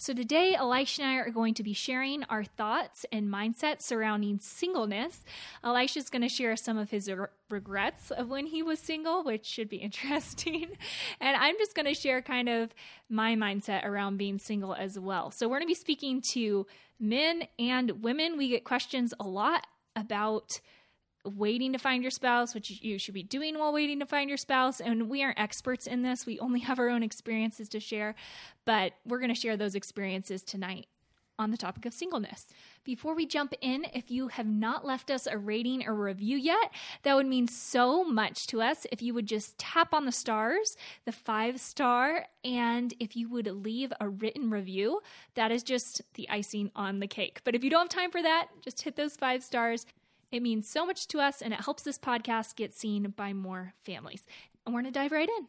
So, today, Elisha and I are going to be sharing our thoughts and mindsets surrounding singleness. Elisha is going to share some of his re- regrets of when he was single, which should be interesting. and I'm just going to share kind of my mindset around being single as well. So, we're going to be speaking to men and women. We get questions a lot about waiting to find your spouse, which you should be doing while waiting to find your spouse. And we aren't experts in this, we only have our own experiences to share, but we're going to share those experiences tonight on the topic of singleness. Before we jump in, if you have not left us a rating or review yet, that would mean so much to us if you would just tap on the stars, the five star, and if you would leave a written review, that is just the icing on the cake. But if you don't have time for that, just hit those five stars it means so much to us and it helps this podcast get seen by more families. And we're going to dive right in.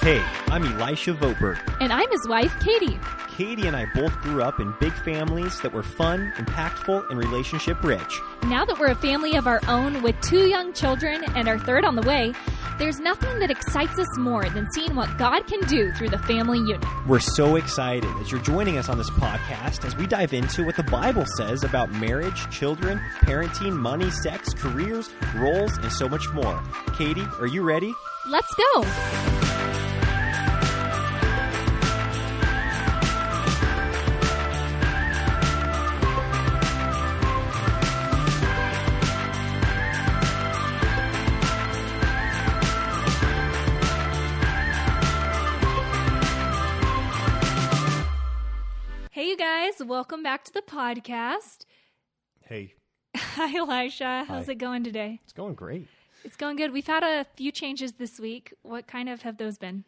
Hey, I'm Elisha Voberg. And I'm his wife, Katie. Katie and I both grew up in big families that were fun, impactful, and relationship rich. Now that we're a family of our own with two young children and our third on the way, there's nothing that excites us more than seeing what God can do through the family unit. We're so excited as you're joining us on this podcast as we dive into what the Bible says about marriage, children, parenting, money, sex, careers, roles, and so much more. Katie, are you ready? Let's go. Welcome back to the podcast. Hey. Hi, Elisha. How's Hi. it going today? It's going great. It's going good. We've had a few changes this week. What kind of have those been?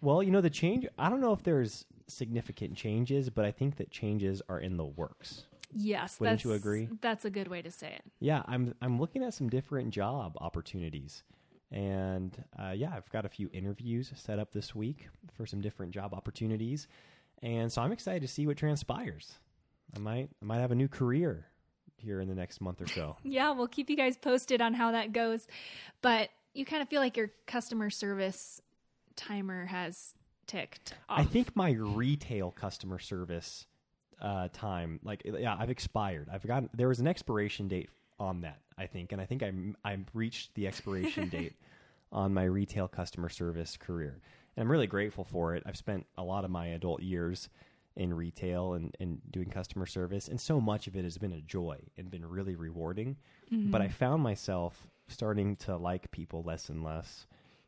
Well, you know, the change, I don't know if there's significant changes, but I think that changes are in the works. Yes, Wouldn't you agree? That's a good way to say it. Yeah, I'm I'm looking at some different job opportunities, and uh, yeah, I've got a few interviews set up this week for some different job opportunities, and so I'm excited to see what transpires. I might I might have a new career here in the next month or so. yeah, we'll keep you guys posted on how that goes. But you kind of feel like your customer service timer has ticked off. I think my retail customer service uh, time, like yeah, I've expired. I've gotten there was an expiration date on that. I think, and I think I'm I'm reached the expiration date on my retail customer service career. And I'm really grateful for it. I've spent a lot of my adult years in retail and, and doing customer service, and so much of it has been a joy and been really rewarding. Mm-hmm. But I found myself starting to like people less and less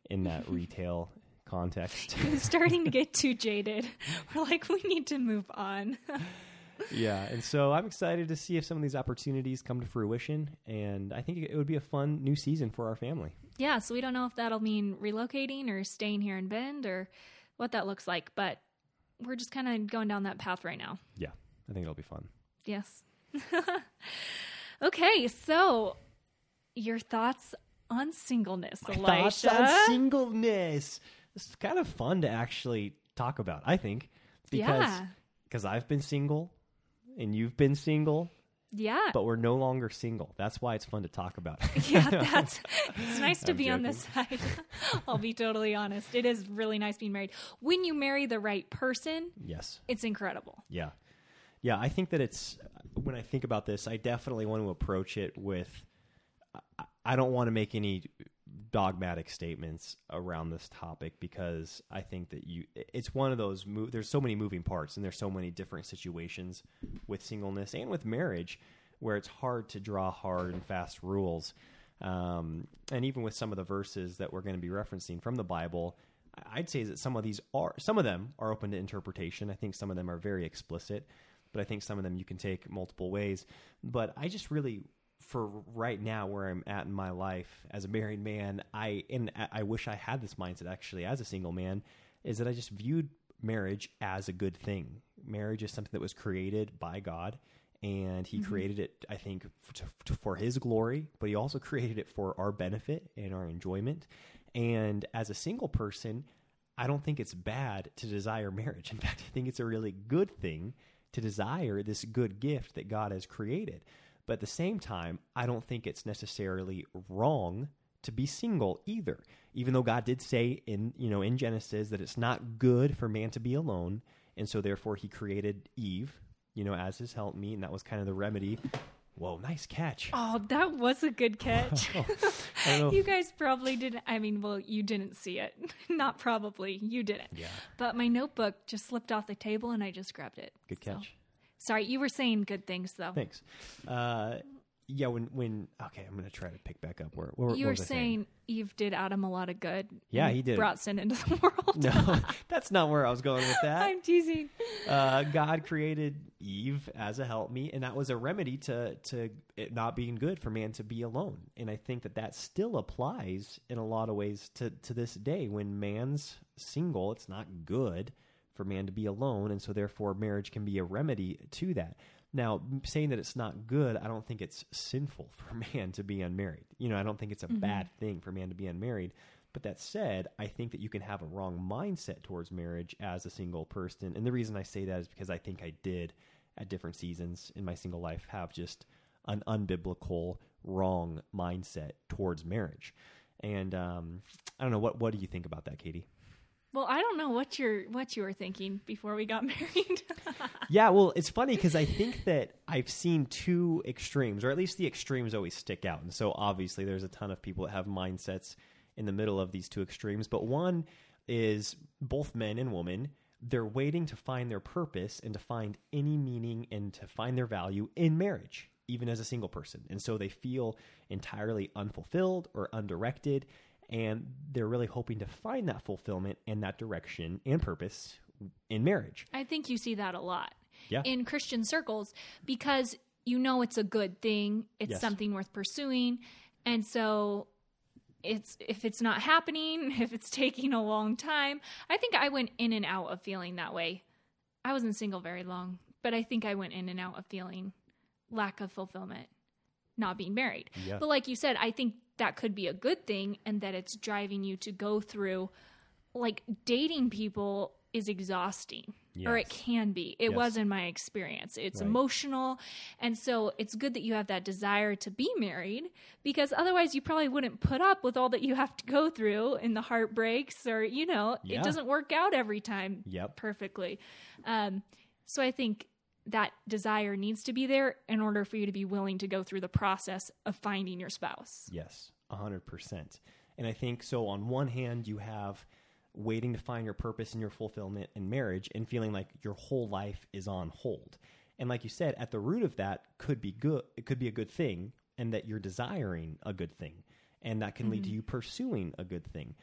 in that retail context. starting to get too jaded. We're like, we need to move on. yeah, and so I'm excited to see if some of these opportunities come to fruition, and I think it would be a fun new season for our family. Yeah, so we don't know if that'll mean relocating or staying here in Bend or what that looks like, but we're just kind of going down that path right now. Yeah, I think it'll be fun. Yes. okay, so your thoughts on singleness, My Elisha. Thoughts on singleness. It's kind of fun to actually talk about, I think, because yeah. because I've been single and you've been single. Yeah. But we're no longer single. That's why it's fun to talk about. yeah, that's it's nice to I'm be joking. on this side. I'll be totally honest. It is really nice being married. When you marry the right person, yes. It's incredible. Yeah. Yeah, I think that it's when I think about this, I definitely want to approach it with I don't want to make any dogmatic statements around this topic because I think that you it's one of those move there's so many moving parts and there's so many different situations with singleness and with marriage where it's hard to draw hard and fast rules. Um, and even with some of the verses that we're going to be referencing from the Bible I'd say that some of these are some of them are open to interpretation. I think some of them are very explicit but I think some of them you can take multiple ways. But I just really for right now where I'm at in my life as a married man, I and I wish I had this mindset actually as a single man, is that I just viewed marriage as a good thing. Marriage is something that was created by God, and He mm-hmm. created it, I think, for His glory, but He also created it for our benefit and our enjoyment. And as a single person, I don't think it's bad to desire marriage. In fact, I think it's a really good thing to desire this good gift that God has created. But at the same time, I don't think it's necessarily wrong to be single either. even though God did say in you know in Genesis that it's not good for man to be alone, and so therefore He created Eve, you know, as His helpmeet, and that was kind of the remedy. Whoa, nice catch! Oh, that was a good catch. I don't know. you guys probably didn't. I mean, well, you didn't see it. Not probably. You didn't. Yeah. But my notebook just slipped off the table and I just grabbed it. Good So- catch. Sorry, you were saying good things though. Thanks. Uh, yeah, when when okay, I'm gonna try to pick back up where, where you were saying Eve did Adam a lot of good. Yeah, he did. Brought sin into the world. No, that's not where I was going with that. I'm teasing. uh, God created Eve as a helpmeet, and that was a remedy to to it not being good for man to be alone. And I think that that still applies in a lot of ways to to this day. When man's single, it's not good for man to be alone, and so therefore marriage can be a remedy to that. Now, saying that it's not good, I don't think it's sinful for man to be unmarried. You know, I don't think it's a bad thing for man to be unmarried. But that said, I think that you can have a wrong mindset towards marriage as a single person. And the reason I say that is because I think I did at different seasons in my single life have just an unbiblical, wrong mindset towards marriage. And um, I don't know what what do you think about that, Katie? Well, I don't know what you're what you were thinking before we got married. Yeah, well, it's funny because I think that I've seen two extremes, or at least the extremes always stick out. And so obviously, there's a ton of people that have mindsets in the middle of these two extremes. But one is both men and women. They're waiting to find their purpose and to find any meaning and to find their value in marriage, even as a single person. And so they feel entirely unfulfilled or undirected. And they're really hoping to find that fulfillment and that direction and purpose in marriage. I think you see that a lot Yeah. in Christian circles because you know it's a good thing, it's Yes. something worth pursuing, and so it's if it's not happening, if it's taking a long time. I think I went in and out of feeling that way. I wasn't single very long, but I think I went in and out of feeling lack of fulfillment not being married. Yeah. But like you said, I think that could be a good thing and that it's driving you to go through like dating people is exhausting or it can be. It Yes. was in my experience. It's Right. emotional. And so it's good that you have that desire to be married because otherwise you probably wouldn't put up with all that you have to go through in the heartbreaks or, you know, Yeah. it doesn't work out every time Yep. perfectly. Um, so I think that desire needs to be there in order for you to be willing to go through the process of finding your spouse. Yes, a hundred percent. And I think so. On one hand, you have waiting to find your purpose and your fulfillment in marriage, and feeling like your whole life is on hold. And like you said, at the root of that could be good. It could be a good thing, and that you're desiring a good thing, and that can lead to mm-hmm. you pursuing a good thing.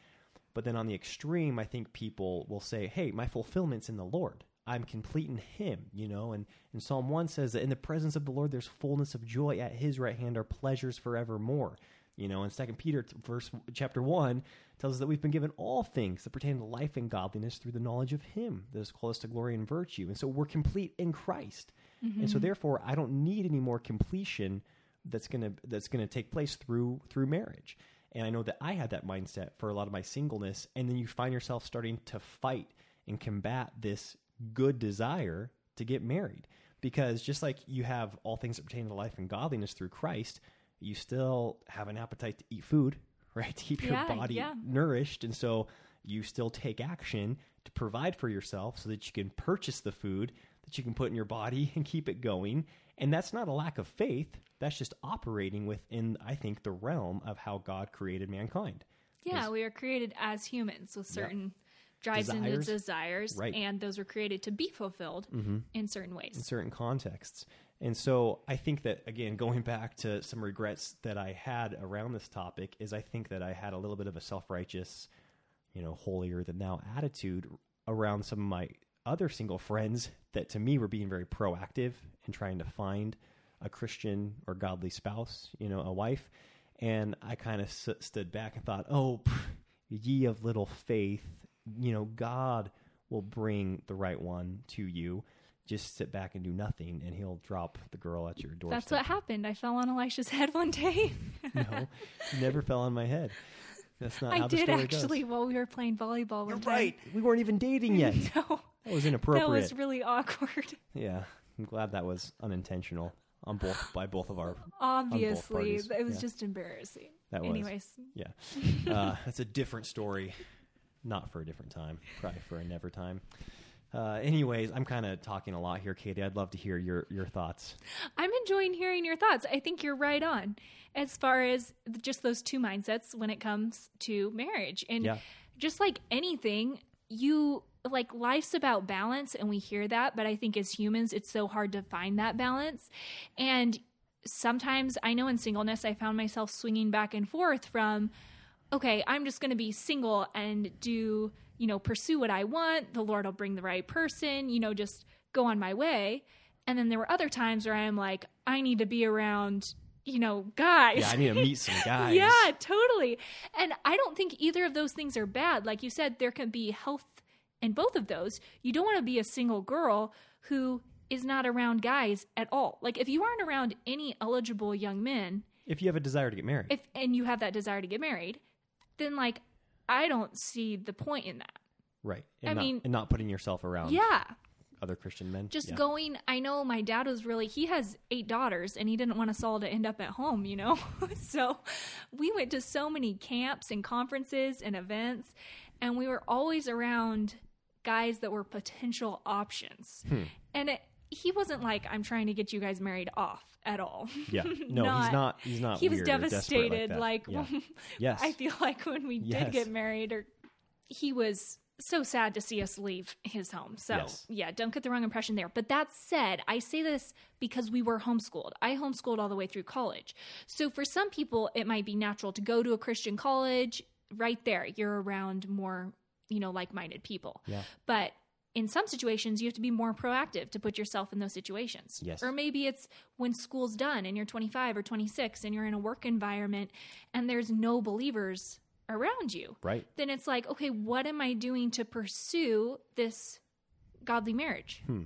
But then on the extreme, I think people will say, "Hey, my fulfillment's in the Lord. I'm complete in Him." You know, and, and Psalm one says that in the presence of the Lord, there's fullness of joy. At His right hand are pleasures forevermore. You know, and Second Peter verse chapter one tells us that we've been given all things that pertain to life and godliness through the knowledge of Him that is called us to glory and virtue. And so we're complete in Christ. And so mm-hmm. therefore, I don't need any more completion that's gonna that's gonna take place through through marriage. And I know that I had that mindset for a lot of my singleness, and then you find yourself starting to fight and combat this good desire to get married. Because just like you have all things that pertain to life and godliness through Christ, you still have an appetite to eat food, right? To keep your body yeah. nourished. And so you still take action to provide for yourself so that you can purchase the food that you can put in your body and keep it going. And that's not a lack of faith. That's just operating within, I think, the realm of how God created mankind. Yeah, we are created as humans with certain drives Desires. desires, Right. and those were created to be fulfilled mm-hmm. in certain ways. in certain contexts. And so I think that again, going back to some regrets that I had around this topic is I think that I had a little bit of a self-righteous, you know, holier than thou attitude around some of my other single friends that to me were being very proactive in trying to find a Christian or godly spouse, you know, a wife. And I kind of s- stood back and thought, "Oh, pff, ye of little faith, you know, God will bring the right one to you. Just sit back and do nothing, and He'll drop the girl at your doorstep." That's what happened. I fell on Elisha's head one day. no, never fell on my head. That's not I how the did actually goes. while we were playing volleyball. You're right. We weren't even dating yet. No, That was inappropriate. that was really awkward. Yeah, I'm glad that was unintentional on both by both of our. Obviously, it was yeah. just embarrassing. that was. Anyways, Yeah. Uh, that's a different story. Not for a different time. Probably for a never time. Uh, anyways, I'm kind of talking a lot here, Katie. I'd love to hear your, your thoughts. I'm enjoying hearing your thoughts. I think you're right on as far as just those two mindsets when it comes to marriage. And Yeah. just like anything, you like life's about balance and we hear that, but I think as humans it's so hard to find that balance. And sometimes I know in singleness I found myself swinging back and forth from okay, I'm just going to be single and do, you know, pursue what I want. The Lord will bring the right person, you know, just go on my way. And then there were other times where I'm like, I need to be around, you know, guys. Yeah, I need to meet some guys. yeah, totally. And I don't think either of those things are bad. Like you said, there can be health in both of those. You don't want to be a single girl who is not around guys at all. Like if you aren't around any eligible young men, If you have a desire to get married. if and you have that desire to get married, then like I don't see the point in that. right. And I not, mean- and not putting yourself around Yeah. other Christian men. Just Yeah. going I know my dad was really he has eight daughters and he didn't want us all to end up at home, you know? so we went to so many camps and conferences and events and we were always around guys that were potential options. Hmm. And it, he wasn't like I'm trying to get you guys married off at all. Yeah. No, he's not. He's not. he was devastated like, like. Yeah. yes. I feel like when we Yes. did get married, or he was so sad to see us leave his home. So Yes. yeah, don't get the wrong impression there. But that said, I say this because we were homeschooled. I homeschooled all the way through college. So for some people, it might be natural to go to a Christian college. Right there, you're around more, you know, like-minded people. Yeah. But in some situations, you have to be more proactive to put yourself in those situations. Yes. Or maybe it's when school's done and you're 25 or 26 and you're in a work environment and there's no believers around you. Right. Then it's like, okay, what am I doing to pursue this godly marriage? Hmm.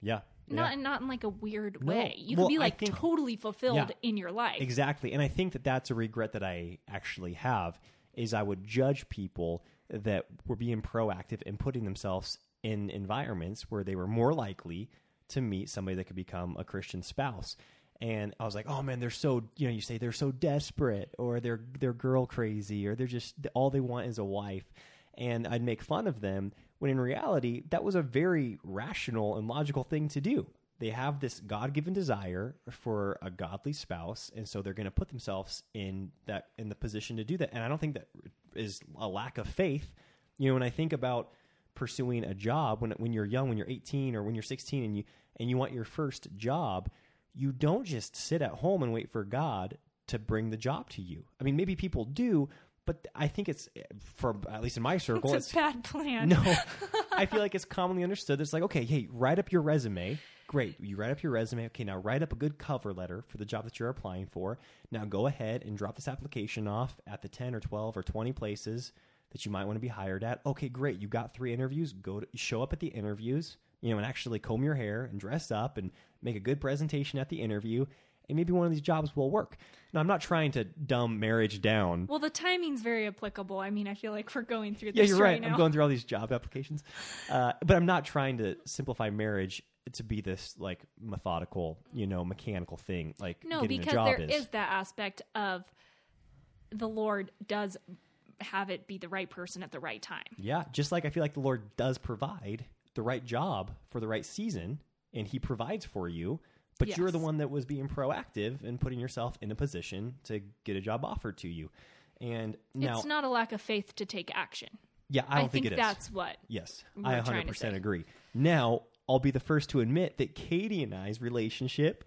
Yeah. Not yeah. not in like a weird No. way. You Well, can be like think- totally fulfilled Yeah. in your life. Exactly. And I think that that's a regret that I actually have is I would judge people that were being proactive and putting themselves in environments where they were more likely to meet somebody that could become a Christian spouse. And I was like, "Oh man, they're so, you know, you say they're so desperate or they're they're girl crazy or they're just all they want is a wife." And I'd make fun of them when in reality that was a very rational and logical thing to do they have this god-given desire for a godly spouse and so they're going to put themselves in that in the position to do that and i don't think that is a lack of faith you know when i think about pursuing a job when when you're young when you're 18 or when you're 16 and you and you want your first job you don't just sit at home and wait for god to bring the job to you i mean maybe people do but i think it's for at least in my circle it's a bad plan. no, I feel like it's commonly understood. It's like, okay, hey, write up your resume. Great, you write up your resume. Okay, now write up a good cover letter for the job that you're applying for. Now go ahead and drop this application off at the ten or twelve or twenty places that you might want to be hired at. Okay, great, you got three interviews. Go to, show up at the interviews, you know, and actually comb your hair and dress up and make a good presentation at the interview. And maybe one of these jobs will work. Now, I'm not trying to dumb marriage down. Well, the timing's very applicable. I mean, I feel like we're going through Yeah, this you're right. now. I'm going through all these job applications, uh, but I'm not trying to simplify marriage to be this like methodical, you know, mechanical thing. Like No, getting because a job there is. is that aspect of the Lord does have it be the right person at the right time. Yeah, just like I feel like the Lord does provide the right job for the right season, and He provides for you. But you're the one that was being proactive and putting yourself in a position to get a job offered to you. And now, it's not a lack of faith to take action. yeah, I don't think, it is. that's what. Yes, I 100% agree. Now, I'll be the first to admit that Katie and I's relationship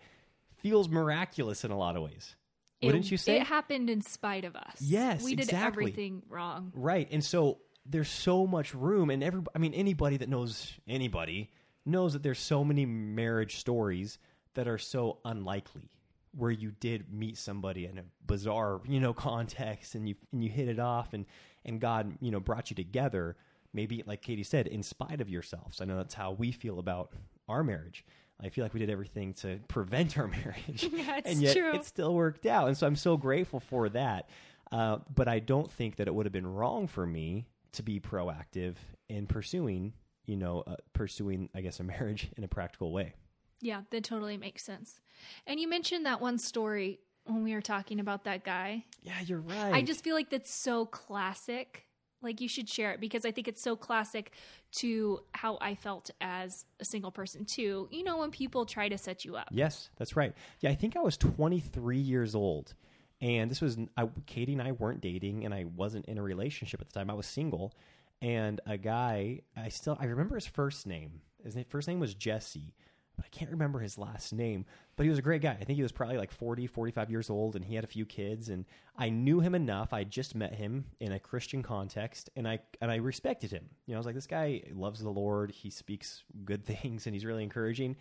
feels miraculous in a lot of ways. Wouldn't it, you say? It happened in spite of us. Yes, we did exactly. everything wrong. right. And so there's so much room and every I mean anybody that knows anybody knows that there's so many marriage stories that are so unlikely where you did meet somebody in a bizarre, you know, context and you and you hit it off and and God, you know, brought you together maybe like Katie said in spite of yourselves. I know that's how we feel about our marriage. I feel like we did everything to prevent our marriage. Yeah, it's and yet true. it still worked out. And so I'm so grateful for that. Uh, but I don't think that it would have been wrong for me to be proactive in pursuing, you know, uh, pursuing, I guess, a marriage in a practical way. Yeah, that totally makes sense. And you mentioned that one story when we were talking about that guy. Yeah, you're right. I just feel like that's so classic. Like you should share it because I think it's so classic to how I felt as a single person too. You know, when people try to set you up. Yes, that's right. Yeah, I think I was 23 years old, and this was I, Katie and I weren't dating, and I wasn't in a relationship at the time. I was single, and a guy I still I remember his first name. His first name was Jesse, but I can't remember his last name. But he was a great guy. I think he was probably like 40, 45 years old, and he had a few kids. And I knew him enough. I just met him in a Christian context, and I and I respected him. You know, I was like, this guy loves the Lord. He speaks good things, and he's really encouraging.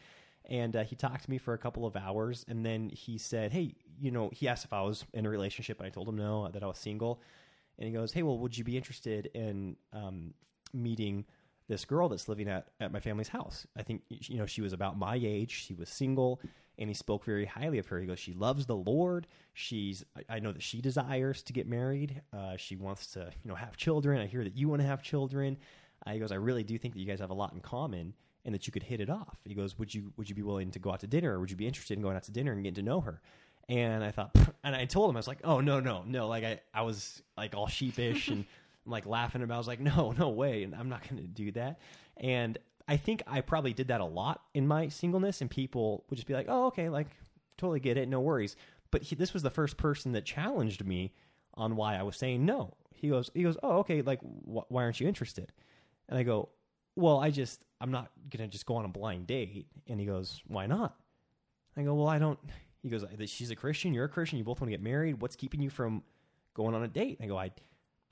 And uh, he talked to me for a couple of hours, and then he said, "Hey, you know," he asked if I was in a relationship, and I told him no, that I was single. And he goes, "Hey, well, would you be interested in um, meeting?" This girl that's living at, at my family's house. I think, you know, she was about my age. She was single and he spoke very highly of her. He goes, she loves the Lord. She's, I, know that she desires to get married. Uh, she wants to, you know, have children. I hear that you want to have children. Uh, he goes, I really do think that you guys have a lot in common and that you could hit it off. He goes, would you, would you be willing to go out to dinner or would you be interested in going out to dinner and getting to know her? And I thought, and I told him, I was like, oh, no, no, no. Like I, I was like all sheepish and Like laughing about. I was like, no, no way, and I'm not going to do that. And I think I probably did that a lot in my singleness, and people would just be like, oh, okay, like totally get it, no worries. But he, this was the first person that challenged me on why I was saying no. He goes, he goes, oh, okay, like wh- why aren't you interested? And I go, well, I just I'm not gonna just go on a blind date. And he goes, why not? I go, well, I don't. He goes, she's a Christian, you're a Christian, you both want to get married. What's keeping you from going on a date? And I go, I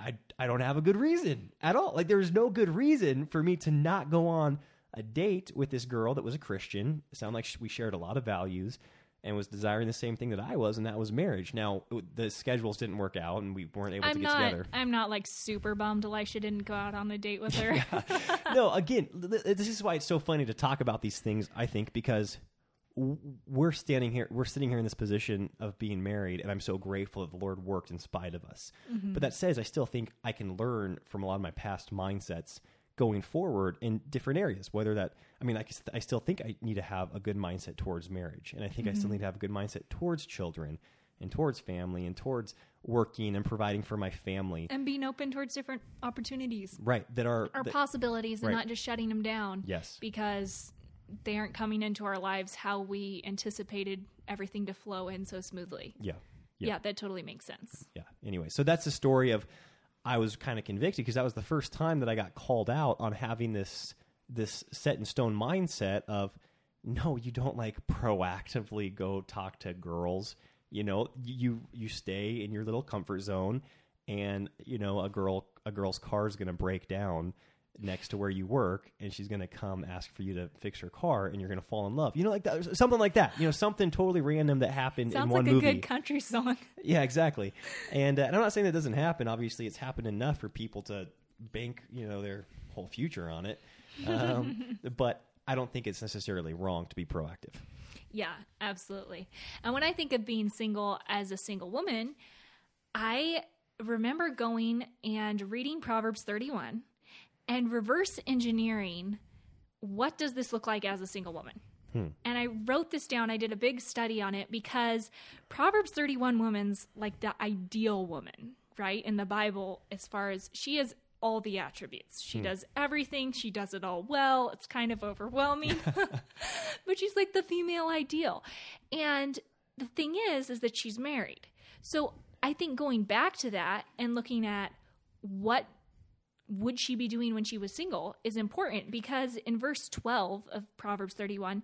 I, I don't have a good reason at all. Like there's no good reason for me to not go on a date with this girl that was a Christian. It sounded like we shared a lot of values and was desiring the same thing that I was, and that was marriage. Now the schedules didn't work out, and we weren't able I'm to get not, together. I'm not like super bummed Elisha didn't go out on a date with her. no, again, this is why it's so funny to talk about these things. I think because we're standing here, we're sitting here in this position of being married, and I'm so grateful that the Lord worked in spite of us. Mm-hmm. But that says, I still think I can learn from a lot of my past mindsets going forward in different areas. Whether that, I mean, I, I still think I need to have a good mindset towards marriage, and I think mm-hmm. I still mm-hmm. need to have a good mindset towards children and towards family and towards working and providing for my family and being open towards different opportunities right that are are that, possibilities and right. not just shutting them down yes because they aren't coming into our lives how we anticipated everything to flow in so smoothly. Yeah. Yeah, yeah that totally makes sense. Yeah. Anyway, so that's the story of I was kind of convicted because that was the first time that I got called out on having this this set in stone mindset of no, you don't like proactively go talk to girls. You know, you you stay in your little comfort zone and you know a girl a girl's car is going to break down next to where you work and she's going to come ask for you to fix her car and you're going to fall in love. You know, like that, something like that. You know, something totally random that happened Sounds in one like movie. a good country song. Yeah, exactly. And, uh, and I'm not saying that doesn't happen. Obviously, it's happened enough for people to bank, you know, their whole future on it. Um, but I don't think it's necessarily wrong to be proactive. Yeah, absolutely. And when I think of being single as a single woman, I remember going and reading Proverbs 31 and reverse engineering what does this look like as a single woman? Hmm. And I wrote this down. I did a big study on it because Proverbs 31 woman's like the ideal woman, right? In the Bible, as far as she has all the attributes. She hmm. does everything, she does it all well. It's kind of overwhelming. but she's like the female ideal. And the thing is is that she's married. So I think going back to that and looking at what would she be doing when she was single is important because in verse 12 of Proverbs 31,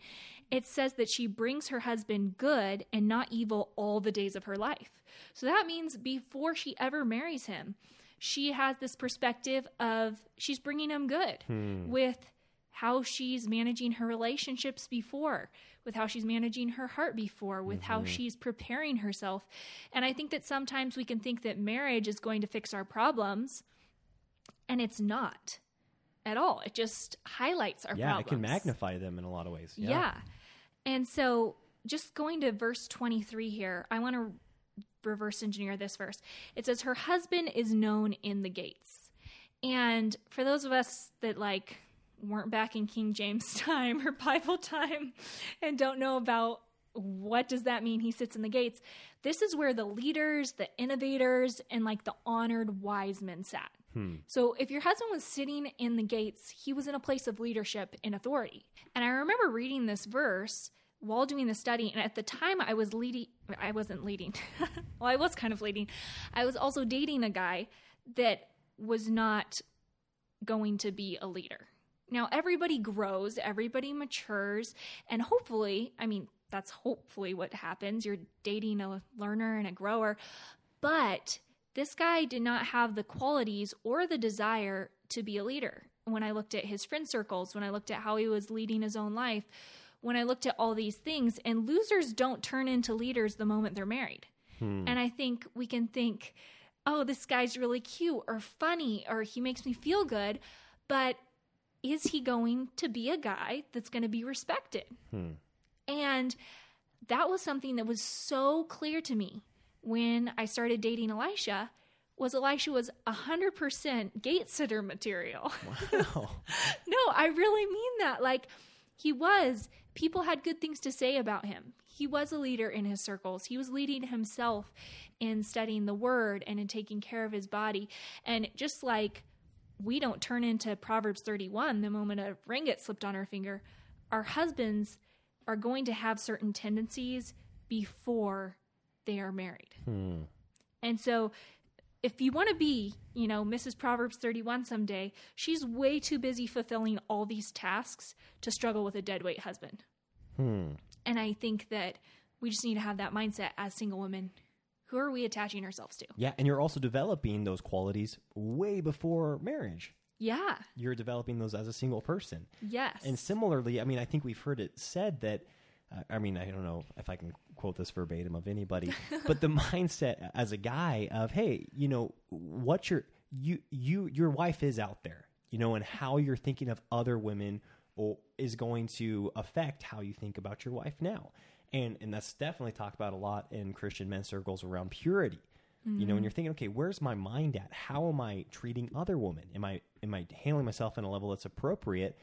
it says that she brings her husband good and not evil all the days of her life. So that means before she ever marries him, she has this perspective of she's bringing him good hmm. with how she's managing her relationships before, with how she's managing her heart before, with mm-hmm. how she's preparing herself. And I think that sometimes we can think that marriage is going to fix our problems and it's not at all. It just highlights our yeah, problems. it can magnify them in a lot of ways. Yeah. yeah. And so just going to verse 23 here, I want to reverse engineer this verse. It says, Her husband is known in the gates. And for those of us that like weren't back in King James time or Bible time and don't know about what does that mean? He sits in the gates. This is where the leaders, the innovators, and like the honored wise men sat. Hmm. So if your husband was sitting in the gates, he was in a place of leadership and authority. And I remember reading this verse while doing the study, and at the time I was leading, I wasn't leading. well, I was kind of leading. I was also dating a guy that was not going to be a leader. Now, everybody grows, everybody matures, and hopefully, I mean, that's hopefully what happens. You're dating a learner and a grower. But this guy did not have the qualities or the desire to be a leader. When I looked at his friend circles, when I looked at how he was leading his own life, when I looked at all these things, and losers don't turn into leaders the moment they're married. Hmm. And I think we can think, oh, this guy's really cute or funny or he makes me feel good, but is he going to be a guy that's going to be respected? Hmm. And that was something that was so clear to me when I started dating Elisha was Elisha was 100% gate sitter material. Wow. no, I really mean that. Like he was, people had good things to say about him. He was a leader in his circles. He was leading himself in studying the word and in taking care of his body. And just like we don't turn into Proverbs 31 the moment a ring gets slipped on our finger, our husbands are going to have certain tendencies before they are married. Hmm. And so if you want to be, you know, Mrs. Proverbs 31 someday, she's way too busy fulfilling all these tasks to struggle with a deadweight husband. Hmm. And I think that we just need to have that mindset as single women. Who are we attaching ourselves to? Yeah, and you're also developing those qualities way before marriage. Yeah. You're developing those as a single person. Yes. And similarly, I mean, I think we've heard it said that. I mean, I don't know if I can quote this verbatim of anybody, but the mindset as a guy of, hey, you know, what your you you your wife is out there, you know, and how you're thinking of other women or is going to affect how you think about your wife now. And and that's definitely talked about a lot in Christian men's circles around purity. You know, when mm-hmm. you're thinking, okay, where's my mind at? How am I treating other women? Am I am I handling myself in a level that's appropriate?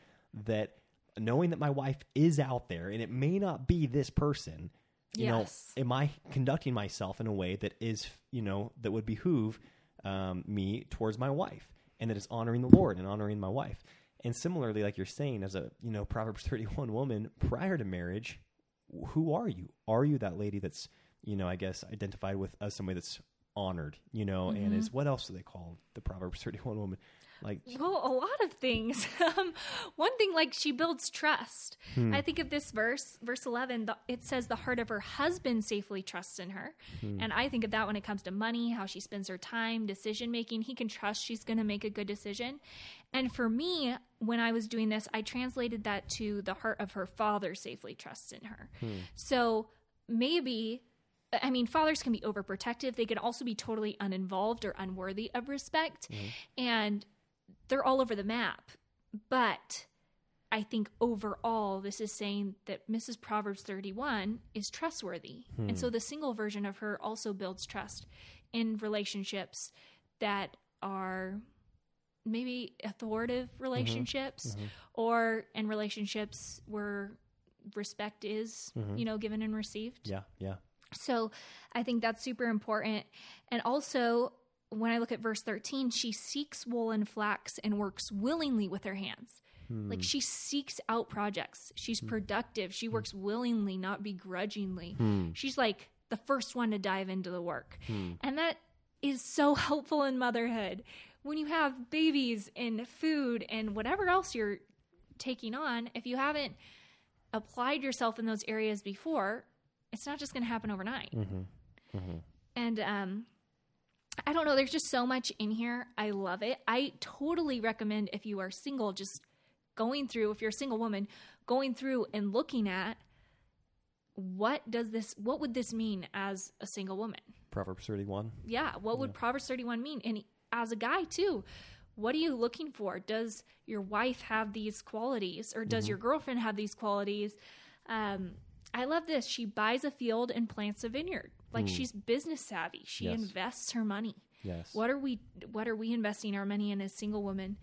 That knowing that my wife is out there and it may not be this person, you Yes. know, am I conducting myself in a way that is, you know, that would behoove um, me towards my wife and that is honoring the Lord and honoring my wife? And similarly, like you're saying, as a you know Proverbs 31 woman prior to marriage, who are you? Are you that lady that's you know I guess identified with as somebody that's honored, you know, and is what else do they call the Proverbs 31 woman? Like Well, a lot of things. Um, one thing, like she builds trust. Hmm. I think of this verse, verse 11, the, it says the heart of her husband safely trusts in her. Hmm. And I think of that when it comes to money, how she spends her time, decision making. He can trust she's going to make a good decision. And for me, when I was doing this, I translated that to the heart of her father safely trusts in her. Hmm. So maybe I mean, fathers can be overprotective. They can also be totally uninvolved or unworthy of respect. And they're all over the map. But I think overall, this is saying that Mrs. Proverbs 31 is trustworthy. And so hmm. the single version of her also builds trust in relationships that are maybe authoritative mm-hmm. relationships mm-hmm. or in relationships where respect is, mm-hmm. you know, given and received. yeah, yeah. So I think that's super important. And also, when I look at verse 13, she seeks wool and flax and works willingly with her hands. Hmm. Like she seeks out projects. She's hmm. productive. She hmm. works willingly, not begrudgingly. She's like the first one to dive into the work. And that is so helpful in motherhood. When you have babies and food and whatever else you're taking on, if you haven't applied yourself in those areas before, it's not just going to happen overnight. Mm-hmm. Mm-hmm. And um, I don't know, there's just so much in here. I love it. I totally recommend if you are single, just going through, if you're a single woman, going through and looking at what does this, what would this mean as a single woman? Proverbs 31. yeah what would proverbs 31 mean and as a guy too what are you looking for does your wife have these qualities or does your girlfriend have these qualities um, i love this she buys a field and plants a vineyard like hmm. she's business savvy. She Yes. invests her money. Yes. what are we what are we investing our money in as single woman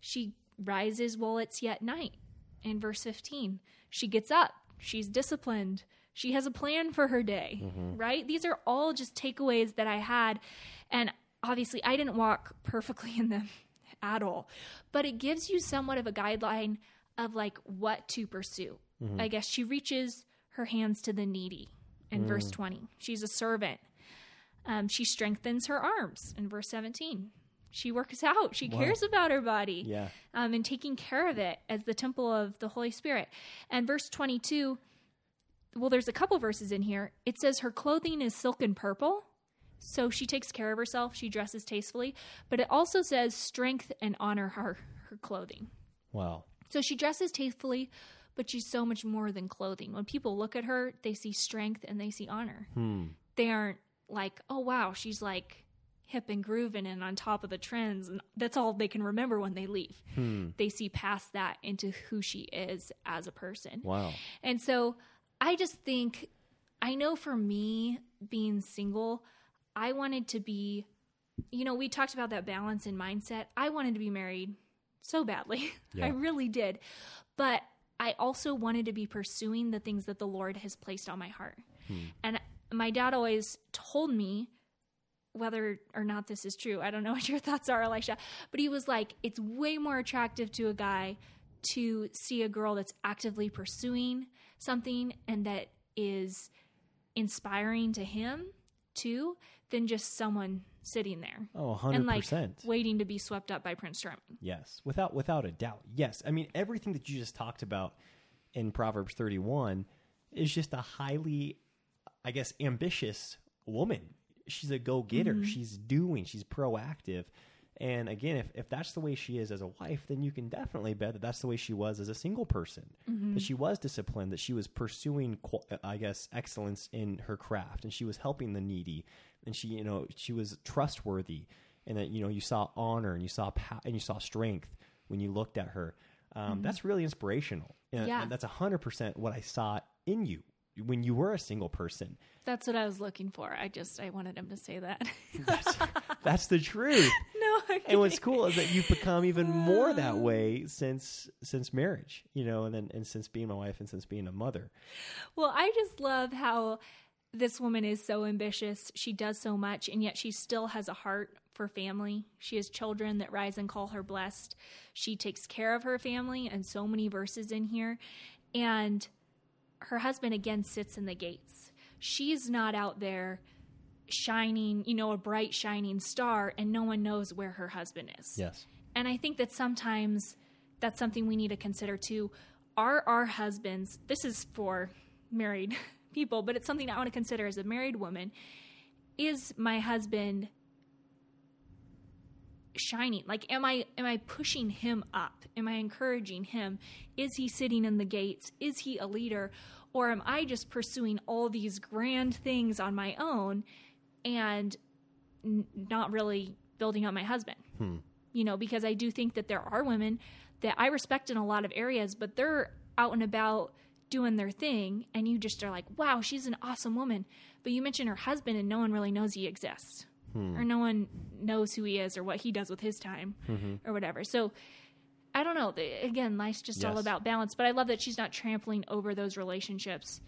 she rises while it's yet night. In verse 15 she gets up. She's disciplined. She has a plan for her day, mm-hmm. right? These are all just takeaways that I had. And obviously, I didn't walk perfectly in them at all, but it gives you somewhat of a guideline of like what to pursue. Mm-hmm. I guess she reaches her hands to the needy in verse 20. She's a servant. Um, she strengthens her arms in verse 17. She works out. She cares about her body Yeah. um, and taking care of it as the temple of the Holy Spirit. And verse 22, well, there's a couple verses in here. It says her clothing is silk and purple. So she takes care of herself. She dresses tastefully. But it also says strength and honor her, her clothing. Wow. So she dresses tastefully, but she's so much more than clothing. When people look at her, they see strength and they see honor. Hmm. They aren't like, oh, wow, she's like hip and grooving and on top of the trends. And that's all they can remember when they leave. Hmm. They see past that into who she is as a person. Wow. And so I just think, I know for me being single, I wanted to be, you know, we talked about that balance in mindset. I wanted to be married so badly. Yeah. I really did. But I also wanted to be pursuing the things that the Lord has placed on my heart. Hmm. And my dad always told me, whether or not this is true, I don't know what your thoughts are, Elisha, but he was like, it's way more attractive to a guy to see a girl that's actively pursuing something and that is inspiring to him too than just someone sitting there Oh, and 100%. like waiting to be swept up by Prince Charming. Yes, without without a doubt. Yes, I mean everything that you just talked about in Proverbs 31 is just a highly I guess ambitious woman. She's a go-getter. Mm-hmm. She's doing, she's proactive. And again, if, if that's the way she is as a wife, then you can definitely bet that that's the way she was as a single person. Mm-hmm. That she was disciplined, that she was pursuing, I guess, excellence in her craft, and she was helping the needy, and she, you know, she was trustworthy, and that you know you saw honor and you saw and you saw strength when you looked at her. Um, That's really inspirational. And, Yeah. and that's hundred percent what I saw in you when you were a single person. That's what I was looking for. I just I wanted him to say that. That's, that's the truth. no, and what's cool is that you've become even more that way since since marriage, you know, and then and since being my wife and since being a mother. Well, I just love how this woman is so ambitious. She does so much, and yet she still has a heart for family. She has children that rise and call her blessed. She takes care of her family, and so many verses in here. And her husband again sits in the gates. She's not out there shining, you know, a bright shining star, and no one knows where her husband is. Yes. And I think that sometimes that's something we need to consider too. Are our husbands, this is for married people, but it's something I want to consider as a married woman. Is my husband shining? Like am I am I pushing him up? Am I encouraging him? Is he sitting in the gates? Is he a leader? Or am I just pursuing all these grand things on my own and n- not really building up my husband? Hmm. you know, because I do think that there are women that I respect in a lot of areas, but they're out and about doing their thing, and you just are like, wow, she's an awesome woman. But you mention her husband, and no one really knows he exists, hmm. or no one knows who he is, or what he does with his time, mm-hmm. or whatever. So I don't know. Again, life's just all about balance. But I love that she's not trampling over those relationships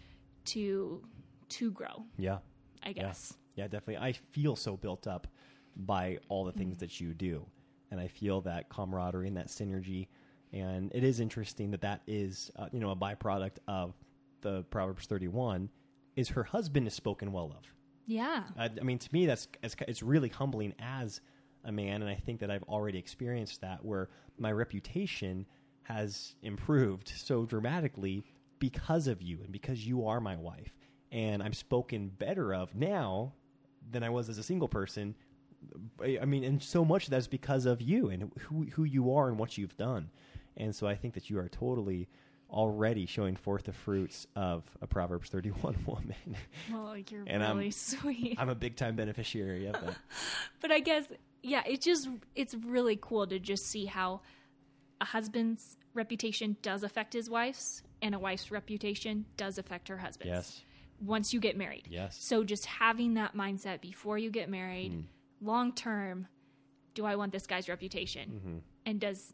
to to grow. Yeah. I guess. Yeah, definitely. I feel so built up by all the things mm. that you do. And I feel that camaraderie and that synergy. And it is interesting that that is, uh, you know, a byproduct of the Proverbs 31 is her husband is spoken well of. Yeah. I, I mean, to me, that's it's, it's really humbling as a man, and I think that I've already experienced that where my reputation has improved so dramatically because of you and because you are my wife, and I'm spoken better of now than I was as a single person. I I mean, and so much of that's because of you and who who you are and what you've done, and so I think that you are totally already showing forth the fruits of a Proverbs 31 woman. Well, you're And I'm- really sweet. I'm a big time beneficiary of that. but I guess yeah, it just it's really cool to just see how a husband's reputation does affect his wife's and a wife's reputation does affect her husband's. Yes. Once you get married. Yes. So just having that mindset before you get married, Hmm. long term, do I want this guy's reputation? Mm-hmm. And does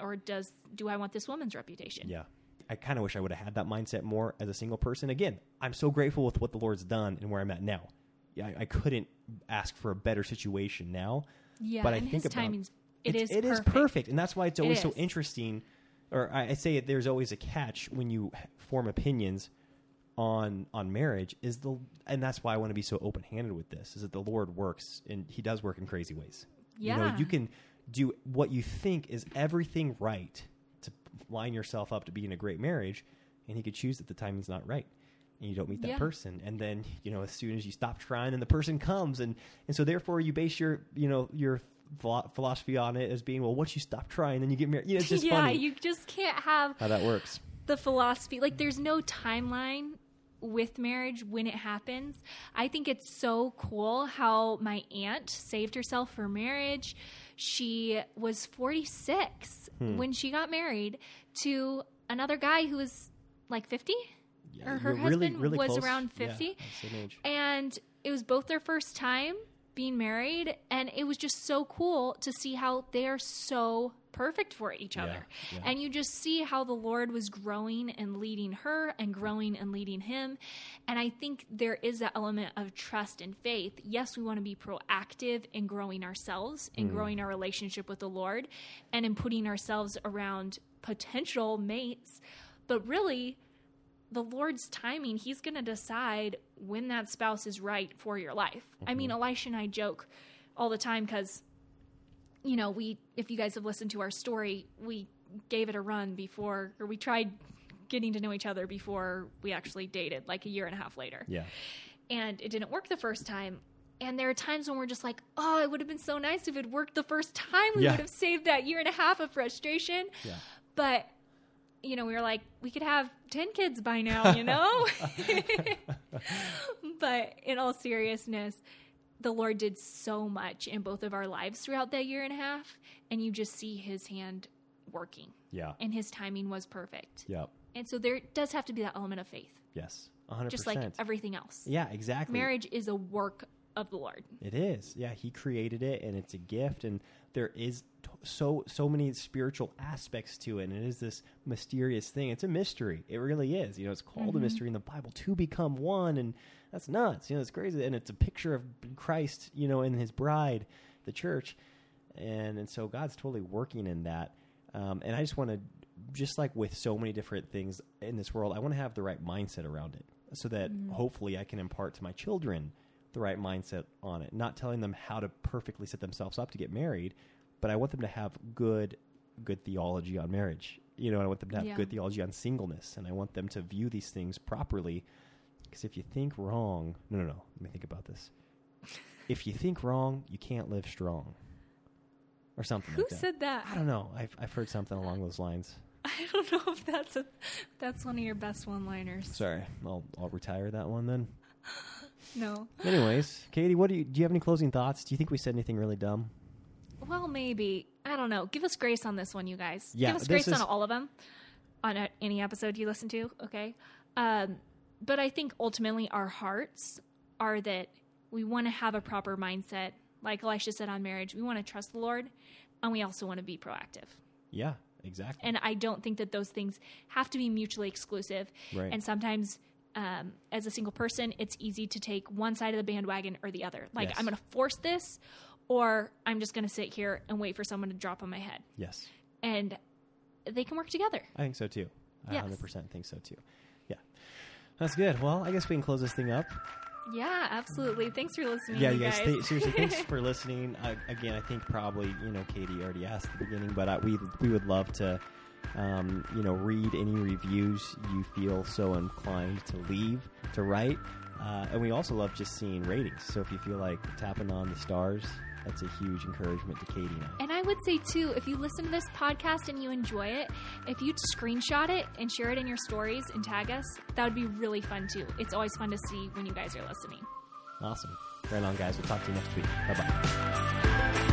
or does do I want this woman's reputation? Yeah. I kind of wish I would have had that mindset more as a single person. Again, I'm so grateful with what the Lord's done and where I'm at now. Yeah, I, I couldn't ask for a better situation now. Yeah, but I and think his about timing's it it's, is it is perfect. perfect, and that's why it's always so interesting. Or I, I say it, there's always a catch when you form opinions on on marriage. Is the and that's why I want to be so open handed with this. Is that the Lord works and He does work in crazy ways. you know, Yeah. you can do what you think is everything right to line yourself up to be in a great marriage, and He could choose that the timing's not right. And you don't meet that Yeah. person, and then you know as soon as you stop trying, and the person comes, and and so therefore you base your you know your philo- philosophy on it as being well once you stop trying then you get married you know, it's just yeah, funny. you just can't have how that works. the philosophy. Like there's no timeline with marriage when it happens. I think it's so cool how my aunt saved herself for marriage she was 46 Hmm. when she got married to another guy who was like 50 Yeah, or her you're really, husband really was close. around Yeah, 50 same age. and it was both their first time being married and it was just so cool to see how they are so perfect for each other yeah. and you just see how the lord was growing and leading her and growing and leading him and i think there is that element of trust and faith yes we want to be proactive in growing ourselves Mm. growing our relationship with the lord and in putting ourselves around potential mates but really the Lord's timing, He's going to decide when that spouse is right for your life. I mean, mm-hmm. Elisha and I joke all the time because, you know, we, if you guys have listened to our story, we gave it a run before, or we tried getting to know each other before we actually dated, like a year and a half later. yeah And it didn't work the first time. And there are times when we're just like, oh, it would have been so nice if it worked the first time. We Yeah. would have saved that year and a half of frustration. yeah But you know, we were like, we could have 10 kids by now, you know? but in all seriousness, the Lord did so much in both of our lives throughout that year and a half, and you just see his hand working, yeah and his timing was perfect. yep And so there does have to be that element of faith, yes 100% just like everything else. yeah exactly Marriage is a work of the Lord. It is. Yeah, he created it and it's a gift and there is so so many spiritual aspects to it and it is this mysterious thing. It's a mystery. It really is. You know, it's called a mystery in the Bible to become one and that's nuts. You know, it's crazy and it's a picture of Christ, you know, and his bride, the church. And and so God's totally working in that. Um, and I just want to just like with so many different things in this world, I want to have the right mindset around it so that hopefully I can impart to my children the right mindset on it. Not telling them how to perfectly set themselves up to get married, but I want them to have good good theology on marriage. You know, I want them to have Yeah. good theology on singleness, and I want them to view these things properly. Because if you think wrong, no, no, no. Let me think about this. If you think wrong, you can't live strong, or something Who like that. said that? I don't know. I've I've heard something along those lines. I don't know if that's a that's one of your best one-liners. Sorry, I'll I'll retire that one then. No. Anyways, Katie, what do you do? You have any closing thoughts? Do you think we said anything really dumb? Well, maybe. I don't know. Give us grace on this one, you guys. Yeah, Give us grace is- on all of them, on any episode you listen to, okay? Um, but I think ultimately our hearts are that we want to have a proper mindset. Like Elisha said on marriage, we want to trust the Lord and we also want to be proactive. Yeah, exactly. And I don't think that those things have to be mutually exclusive. Right. And sometimes, um, as a single person, it's easy to take one side of the bandwagon or the other. Like, Yes. I'm going to force this, or I'm just going to sit here and wait for someone to drop on my head. yes, And they can work together. I think so too. I Yes. 100% think so too. Yeah, that's good. Well, I guess we can close this thing up. Yeah, absolutely. Thanks for listening. yeah, you guys. th- seriously, thanks for listening. Uh, again, I think probably you know Katie already asked at the beginning, but uh, we we would love to. Um, you know, read any reviews you feel so inclined to leave, to write. Uh, and we also love just seeing ratings. So if you feel like tapping on the stars, that's a huge encouragement to Katie and I. And I would say too, if you listen to this podcast and you enjoy it, if you'd screenshot it and share it in your stories and tag us, that would be really fun too. It's always fun to see when you guys are listening. Awesome. Right on, guys. We'll talk to you next week. Bye bye.